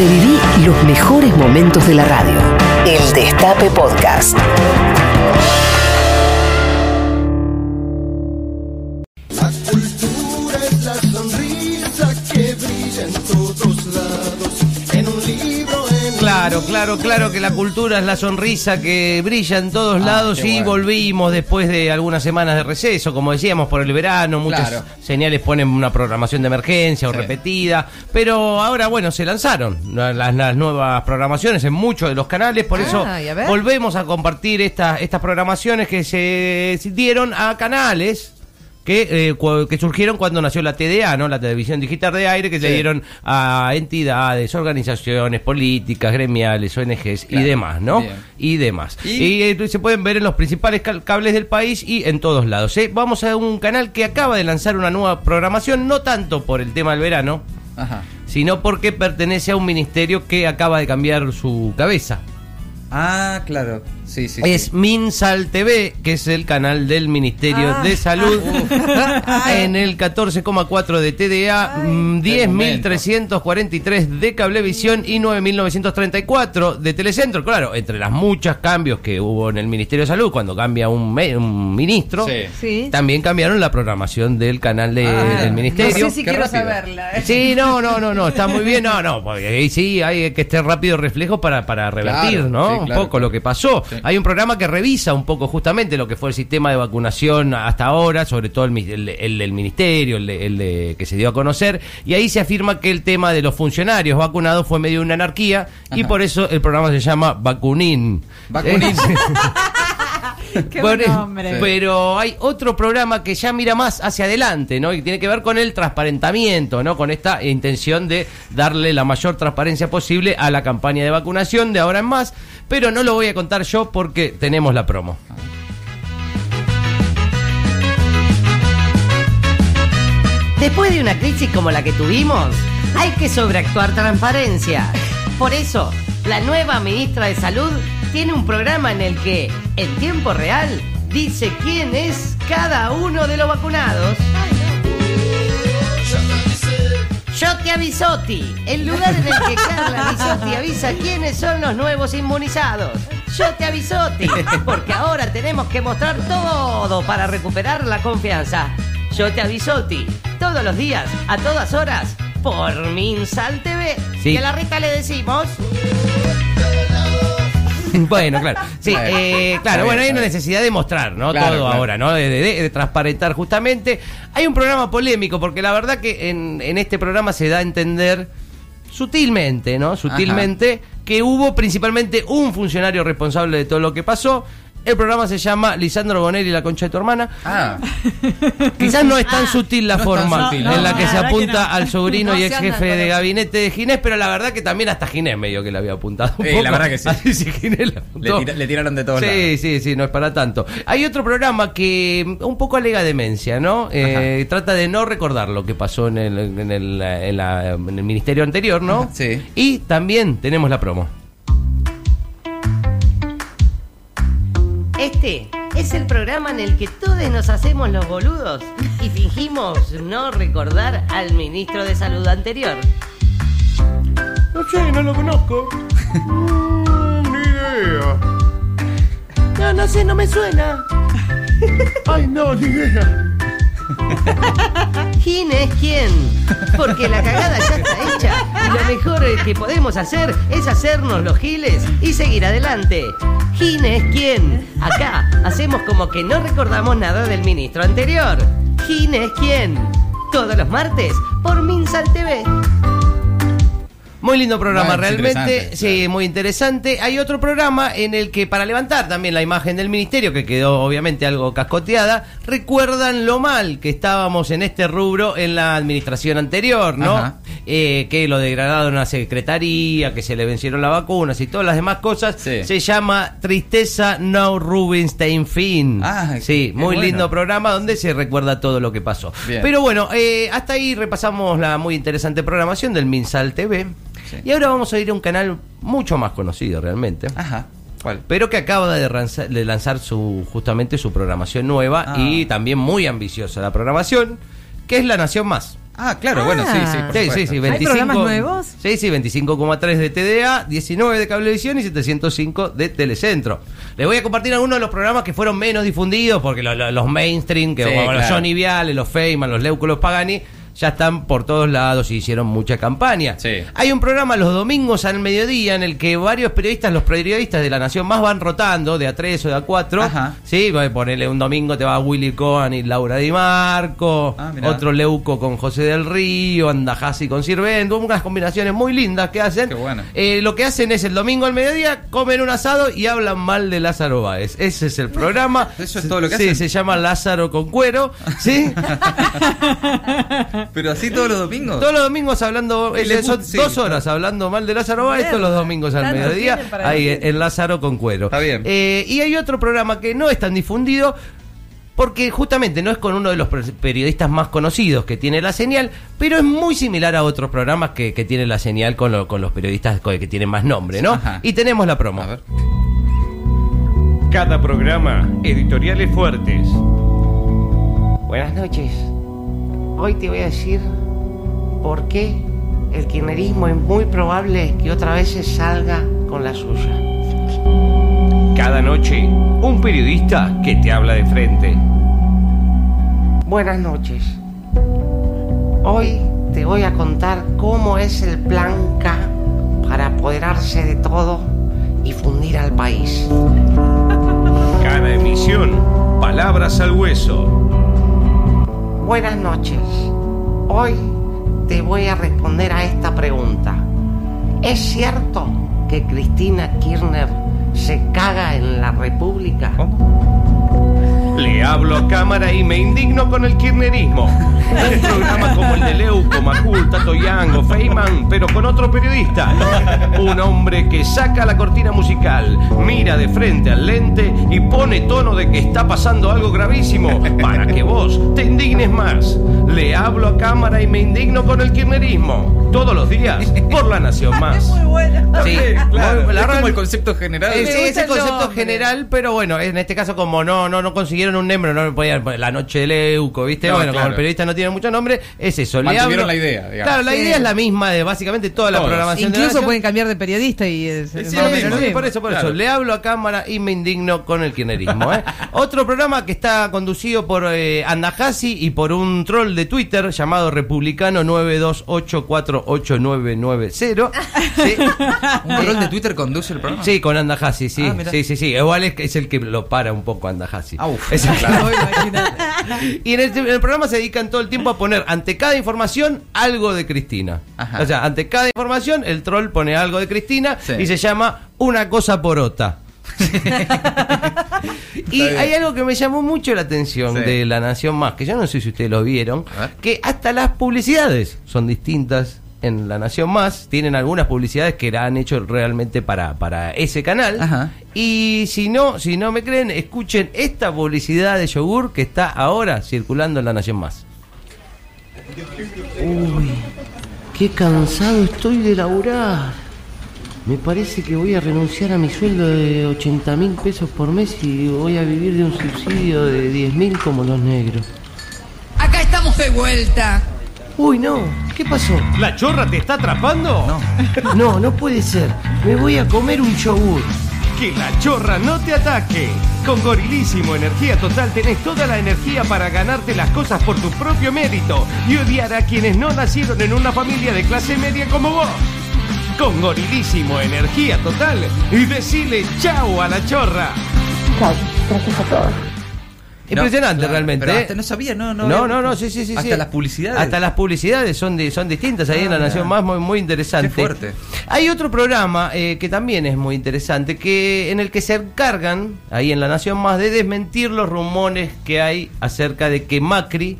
Reviví los mejores momentos de la radio. El Destape Podcast. Claro, claro, claro que la cultura es la sonrisa que brilla en todos Ah, lados y bueno. volvimos después de algunas semanas de receso, como decíamos, por el verano, muchas Claro. señales ponen una programación de emergencia o Sí. repetida, pero ahora, bueno, se lanzaron la- las, las nuevas programaciones en muchos de los canales, por eso Ah, a volvemos a compartir estas estas programaciones que se dieron a canales que, eh, que surgieron cuando nació la TDA, ¿no? La televisión digital de aire, que se Sí. dieron a entidades, organizaciones políticas, gremiales, ONGs y Claro. demás, ¿no? Bien. Y demás. Y- Y, eh, se pueden ver en los principales cables del país y en todos lados. ¿eh? Vamos a un canal que acaba de lanzar una nueva programación, no tanto por el tema del verano, Ajá. sino porque pertenece a un ministerio que acaba de cambiar su cabeza. Ah, claro. Sí, sí. Es sí. Minsal TV, que es el canal del Ministerio Ah. de Salud, en el 14,4 de TDA, mm, 10.343 de Cablevisión y 9.934 de Telecentro. Claro, entre las muchas cambios que hubo en el Ministerio de Salud cuando cambia un, me- un ministro, Sí. Sí. también cambiaron la programación del canal de- Ah, del No Ministerio. sé si quiero rápido. saberla. ¿eh? Sí, no, no, no, no, está muy bien, no, no, porque ahí sí hay que estar rápido reflejo para, para revertir, Claro, ¿no? Un claro, poco claro. lo que pasó. Sí. Hay un programa que revisa un poco justamente lo que fue el sistema de vacunación hasta ahora, sobre todo el, el, el del ministerio, el, de- el de- que se dio a conocer, y ahí se afirma que el tema de los funcionarios vacunados fue medio una anarquía, y por eso el programa se llama Vacunín. Vacunín. Eh, Qué por- buen nombre. Pero hay otro programa que ya mira más hacia adelante, ¿no? Y tiene que ver con el transparentamiento, ¿no? Con esta intención de darle la mayor transparencia posible a la campaña de vacunación de ahora en más. Pero no lo voy a contar yo porque tenemos la promo. Después de una crisis como la que tuvimos, hay que sobreactuar transparencia. Por eso, la nueva ministra de Salud tiene un programa en el que, en tiempo real, dice quién es cada uno de los vacunados. Yo te avisoti, el lugar en el que Carla Bisotti avisa quiénes son los nuevos inmunizados. Yo te avisoti, porque ahora tenemos que mostrar todo para recuperar la confianza. Yo te avisoti, todos los días, a todas horas, por Minsal TV. Sí. Y a la Rita le decimos... Bueno, claro. Sí, eh, claro, bueno, hay una necesidad de mostrar, ¿no? Claro, Todo claro. ahora, ¿no? De, de- de transparentar justamente. Hay un programa polémico, porque la verdad que en, en este programa se da a entender sutilmente, ¿no? Sutilmente, que hubo principalmente un funcionario responsable de todo lo que pasó. El programa se llama Lisandro Bonelli y la concha de tu hermana. Ah, Quizás no es tan sutil la no forma sutil, en no. la que La se apunta no. al sobrino No y ex jefe de gabinete de Ginés, pero la verdad que también hasta Ginés medio que le había apuntado un Eh, poco. la verdad que sí. Así sí, Ginés le le, apuntó. tira- le tiraron de todos Sí, lados. sí, sí, no es para tanto. Hay otro programa que un poco alega demencia, ¿no? Eh, trata de no recordar lo que pasó en el, en el, en la- en el ministerio anterior, ¿no? Sí. Y también tenemos la promo. Este es el programa en el que todos nos hacemos los boludos y fingimos no recordar al ministro de Salud anterior. No sé, no lo conozco. ni idea. No, no sé, no me suena. Ay, no, ni idea. ¿Quién es quién? Porque la cagada ya está hecha y lo mejor que podemos hacer es hacernos los giles y seguir adelante. ¿Quién es quién? Acá hacemos como que no recordamos nada del ministro anterior. ¿Quién es quién? Todos los martes por Minsal TV. Muy lindo programa, Bueno, realmente. Sí, claro. muy interesante. Hay otro programa en el que, para levantar también la imagen del ministerio, que quedó obviamente algo cascoteada, recuerdan lo mal que estábamos en este rubro en la administración anterior, ¿no? Eh, que lo degradaron a secretaría, que se le vencieron las vacunas y todas las demás cosas. Sí. Se llama Tristeza No Rubinstein Fin. Ah, sí, muy bueno. lindo programa donde se recuerda todo lo que pasó. Bien. Pero bueno, eh, hasta ahí repasamos la muy interesante programación del Minsal TV. Sí. Y ahora vamos a ir a un canal mucho más conocido realmente. Ajá. ¿Cuál? Pero que acaba de, ranza- de lanzar su justamente su programación nueva Ah. y también muy ambiciosa la programación, que es La Nación Más. Ah, claro, bueno, sí, sí. por Sí, supuesto. sí, sí, ¿Hay 25. programas nuevos? Sí, sí, 25,3 de TDA, 19 de Cablevisión y 705 de Telecentro. Les voy a compartir algunos de los programas que fueron menos difundidos, porque lo- lo- los mainstream, que Sí, como los claro. Johnny Viale, los Feynman, los Leuco, los Pagani, ya están por todos lados y hicieron mucha campaña. Sí. Hay un programa los domingos al mediodía en el que varios periodistas, los periodistas de la Nación más van rotando de a tres o de a cuatro. Ajá. Sí, va a ponerle un domingo te va Willy Cohen y Laura Di Marco, Ah, otro Leuco con José del Río, Andajasi con Sirvento, unas combinaciones muy lindas que hacen. Qué bueno. Eh, lo que hacen es el domingo al mediodía, comen un asado y hablan mal de Lázaro Báez. Ese es el programa. ¿Eso es todo lo que sí, hacen? se llama Lázaro con cuero, ¿sí? Pero así todos los domingos. Todos los domingos hablando, eh, son sí, dos claro. horas hablando mal de Lázaro Báez, todos los domingos al mediodía, ahí en Lázaro con cuero. Está bien. Eh, y hay otro programa que no es tan difundido, porque justamente no es con uno de los per- periodistas más conocidos que tiene la señal, pero es muy similar a otros programas que, que tiene la señal con, lo- con los periodistas que tienen más nombre, ¿no? Ajá. Y tenemos la promo. A ver. Cada programa, editoriales fuertes. Buenas noches. Hoy te voy a decir por qué el kirchnerismo es muy probable que otra vez se salga con la suya. Cada noche, un periodista que te habla de frente. Buenas noches. Hoy te voy a contar cómo es el plan K para apoderarse de todo y fundir al país. Cada emisión, palabras al hueso. Buenas noches. Hoy te voy a responder a esta pregunta. ¿Es cierto que Cristina Kirchner se caga en la República? Cámara y me indigno con el kirchnerismo. Un programa como el de Leuco, Majul, Tato Yang o Feynman, pero con otro periodista. Un hombre que saca la cortina musical, mira de frente al lente y pone tono de que está pasando algo gravísimo para que vos te indignes más. Le hablo a cámara y me indigno con el kirchnerismo. Todos los días por la Nación Más. Muy bueno. Sí, Claro, muy- la es como el concepto general. Es el concepto general, pero bueno, en este caso como no no no consiguieron un nombre, no me podían poner la noche de Leuco, ¿viste? No, bueno, como claro. el periodista no tiene mucho nombre, es eso. Le la idea, digamos. Claro, la Sí. idea es la misma de básicamente toda la Todos. programación de la Incluso nación. pueden cambiar de periodista y es, Sí, es por eso, por Claro. eso. Le hablo a cámara y me indigno con el kirchnerismo. ¿eh? Otro programa que está conducido por eh, Andajasi y por un troll de Twitter llamado Republicano 928488990. ¿sí? ¿Un rol de Twitter conduce el programa? Sí, con Andajasi, sí. Ah, sí, sí, sí. Igual es, que es el que lo para un poco Andajasi. Ah, uf, Es el- claro. Y en el, en el programa se dedican todo el tiempo a poner ante cada información algo de Cristina. Ajá. O sea, ante cada información el troll pone algo de Cristina Sí. y se llama una cosa por otra. y hay algo que me llamó mucho la atención Sí. de La Nación Más, que yo no sé si ustedes lo vieron, que hasta las publicidades son distintas en La Nación Más. Tienen algunas publicidades que la han hecho realmente para, para ese canal. Ajá. Y si no, si no me creen, escuchen esta publicidad de yogur que está ahora circulando en La Nación Más. Uy, qué cansado estoy de laburar. Me parece que voy a renunciar a mi sueldo de 80 mil pesos por mes y voy a vivir de un subsidio de 10 mil como los negros. Acá estamos de vuelta. Uy, no, ¿qué pasó? ¿La chorra te está atrapando? No. No, no puede ser. Me voy a comer un yogur. Que la chorra no te ataque. Con Gorilísimo Energía Total tenés toda la energía para ganarte las cosas por tu propio mérito y odiar a quienes no nacieron en una familia de clase media como vos. Con Gorilísimo Energía Total y decile chau a la chorra. Impresionante claro, realmente. pero ¿eh? hasta no sabía, no, no. No, no, no, sí, sí, sí. Hasta sí. las publicidades. Hasta las publicidades son, di- son distintas ahí Ah, en la mirá. Nación Más, muy, muy interesante. Qué fuerte. Hay otro programa eh, que también es muy interesante, que en el que se encargan, ahí en la Nación Más, de desmentir los rumores que hay acerca de que Macri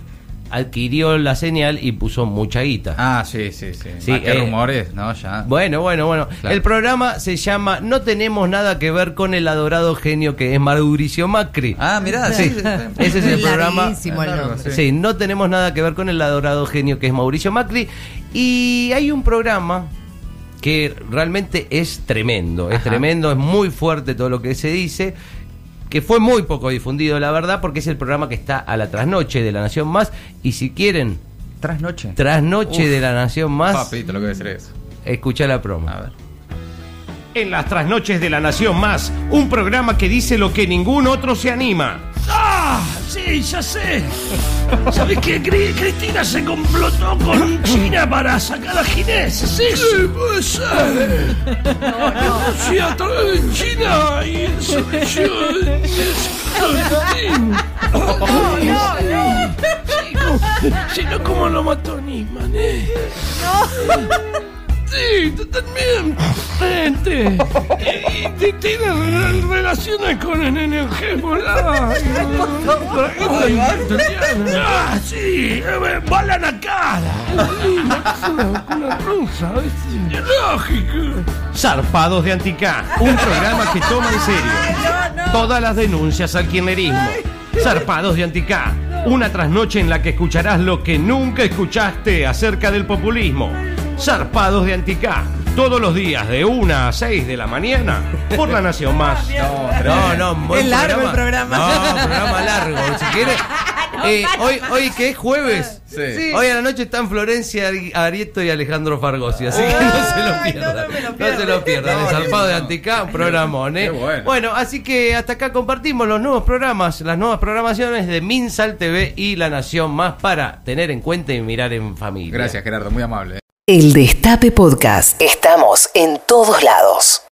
adquirió la señal y puso mucha guita. Ah, sí, sí, sí. Sí, Ah, qué eh, rumores, ¿no? Ya. Bueno, bueno, bueno. Claro. El programa se llama No tenemos nada que ver con el adorado genio que es Mauricio Macri. Ah, mirá, sí. Ese es el programa. El. Sí. no tenemos nada que ver con el adorado genio que es Mauricio Macri. Y hay un programa que realmente es tremendo, es Ajá. tremendo, es muy fuerte todo lo que se dice, que fue muy poco difundido, la verdad, porque es el programa que está a la trasnoche de La Nación Más. Y si quieren, Trasnoche. Trasnoche Uf, de la Nación Más. Papito, lo que debe ser eso. Escuchá la promo. A ver. En las trasnoches de la Nación Más, un programa que dice lo que ningún otro se anima. Sí, ya sé. ¿Sabes qué? Cri- Cristina se complotó con China para sacar a Ginés. ¿Es eso? Sí, puede ser. Sí, a través de China y de No, no, no. Si no, ¿cómo lo mató Nisman, eh? Sí, totalmente. Y, y tiene re- relaciones con el Hezbollah. Ah, sí, eh, bala en la cara. Una, una rusa, ¿viste? Lógico. Zarpados de Anticá, un programa que toma en serio todas las denuncias al kirchnerismo. Zarpados de Anticá, una trasnoche en la que escucharás lo que nunca escuchaste acerca del populismo. Zarpados de Anticá, todos los días de 1 a 6 de la mañana por La Nación Más. No, no, buen Es largo el programa. No, programa largo. Si quiere. Eh, hoy, hoy que es jueves. Sí. Hoy a la noche están Florencia Ari- Arieto y Alejandro Fargosi, así que no se lo pierdan. no, no No, se lo pierdan. No, el Zarpado de no. Anticá, un programón, ¿eh? Qué bueno. así que hasta acá compartimos los nuevos programas, las nuevas programaciones de Minsal TV y La Nación Más para tener en cuenta y mirar en familia. Gracias, Gerardo, muy amable. El Destape Podcast. Estamos en todos lados.